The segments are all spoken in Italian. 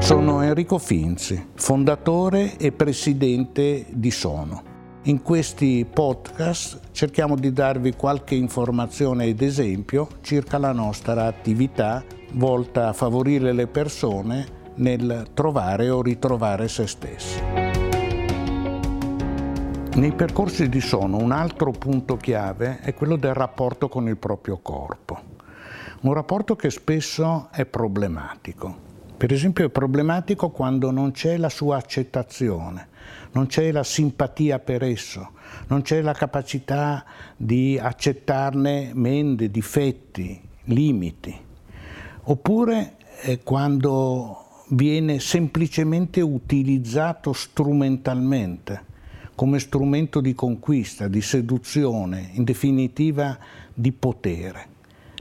Sono Enrico Finzi, fondatore e presidente di Sono. In questi podcast cerchiamo di darvi qualche informazione ed esempio circa la nostra attività volta a favorire le persone nel trovare o ritrovare se stessi. Nei percorsi di Sono un altro punto chiave è quello del rapporto con il proprio corpo, un rapporto che spesso è problematico per esempio è problematico quando non c'è la sua accettazione, non c'è la simpatia per esso, non c'è la capacità di accettarne mende, difetti, limiti. Oppure è quando viene semplicemente utilizzato strumentalmente, come strumento di conquista, di seduzione, in definitiva di potere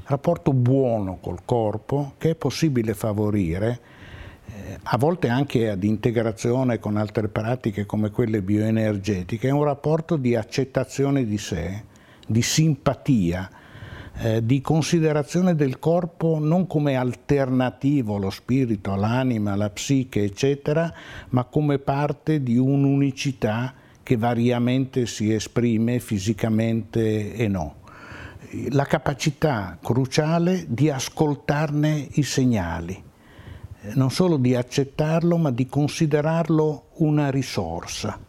rapporto buono col corpo che è possibile favorire, eh, a volte anche ad integrazione con altre pratiche come quelle bioenergetiche, è un rapporto di accettazione di sé, di simpatia, eh, di considerazione del corpo non come alternativo allo spirito, all'anima, alla psiche, eccetera, ma come parte di un'unicità che variamente si esprime fisicamente e no la capacità cruciale di ascoltarne i segnali, non solo di accettarlo, ma di considerarlo una risorsa,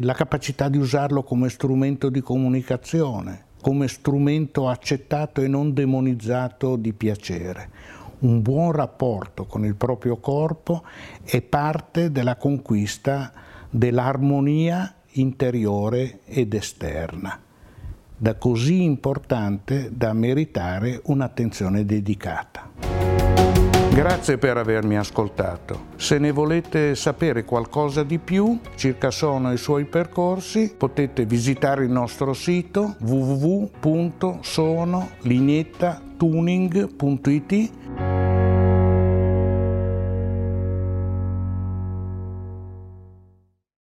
la capacità di usarlo come strumento di comunicazione, come strumento accettato e non demonizzato di piacere. Un buon rapporto con il proprio corpo è parte della conquista dell'armonia interiore ed esterna da così importante da meritare un'attenzione dedicata. Grazie per avermi ascoltato. Se ne volete sapere qualcosa di più circa Sono e i suoi percorsi, potete visitare il nostro sito www.sonoliniettatuning.it